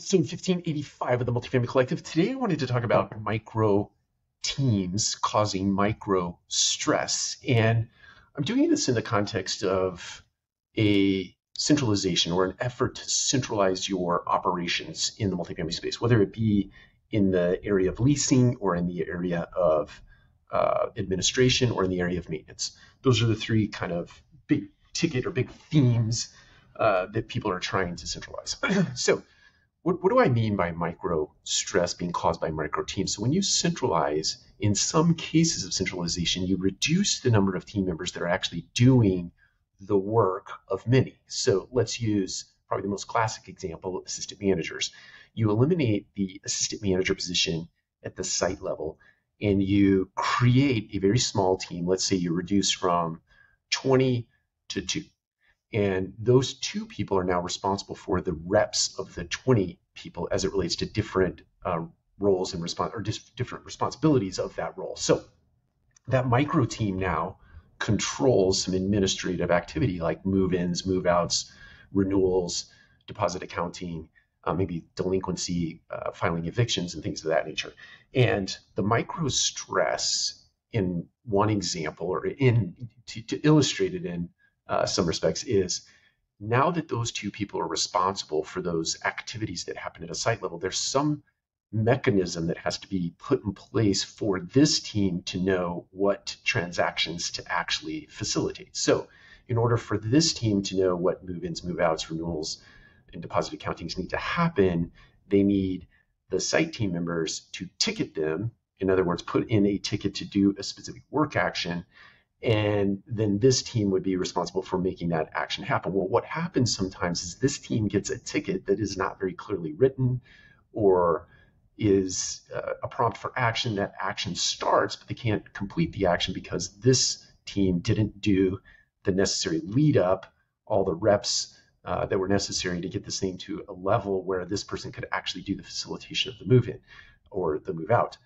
episode 1585 of the Multifamily Collective. Today I wanted to talk about micro teams causing micro stress. And I'm doing this in the context of a centralization or an effort to centralize your operations in the multifamily space, whether it be in the area of leasing or in the area of uh, administration or in the area of maintenance. Those are the three kind of big ticket or big themes uh, that people are trying to centralize. so what, what do I mean by micro stress being caused by micro teams? So when you centralize, in some cases of centralization, you reduce the number of team members that are actually doing the work of many. So let's use probably the most classic example, assistant managers. You eliminate the assistant manager position at the site level and you create a very small team. Let's say you reduce from 20 to two. And those two people are now responsible for the reps of the 20 people as it relates to different uh, roles and respons- or different responsibilities of that role. So that micro team now controls some administrative activity like move-ins, move-outs, renewals, deposit accounting, uh, maybe delinquency, uh, filing evictions, and things of that nature. And the micro stress in one example, or in to, to illustrate it in uh, some respects is now that those two people are responsible for those activities that happen at a site level, there's some mechanism that has to be put in place for this team to know what transactions to actually facilitate. So, in order for this team to know what move ins, move outs, renewals, and deposit accountings need to happen, they need the site team members to ticket them. In other words, put in a ticket to do a specific work action and then this team would be responsible for making that action happen. Well, what happens sometimes is this team gets a ticket that is not very clearly written or is uh, a prompt for action. That action starts, but they can't complete the action because this team didn't do the necessary lead up, all the reps uh, that were necessary to get this thing to a level where this person could actually do the facilitation of the move in or the move out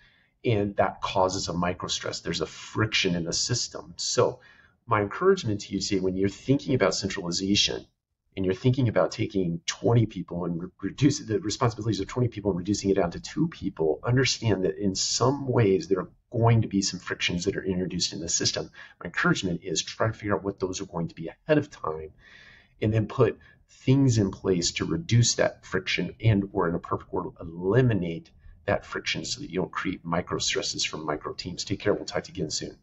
and that causes a micro stress. There's a friction in the system. So, my encouragement to you today, when you're thinking about centralization and you're thinking about taking 20 people and re- reduce the responsibilities of 20 people and reducing it down to two people, understand that in some ways there are going to be some frictions that are introduced in the system. My encouragement is try to figure out what those are going to be ahead of time and then put things in place to reduce that friction and or in a perfect world eliminate that friction so that you don't create micro stresses from micro teams. Take care. We'll talk to you again soon.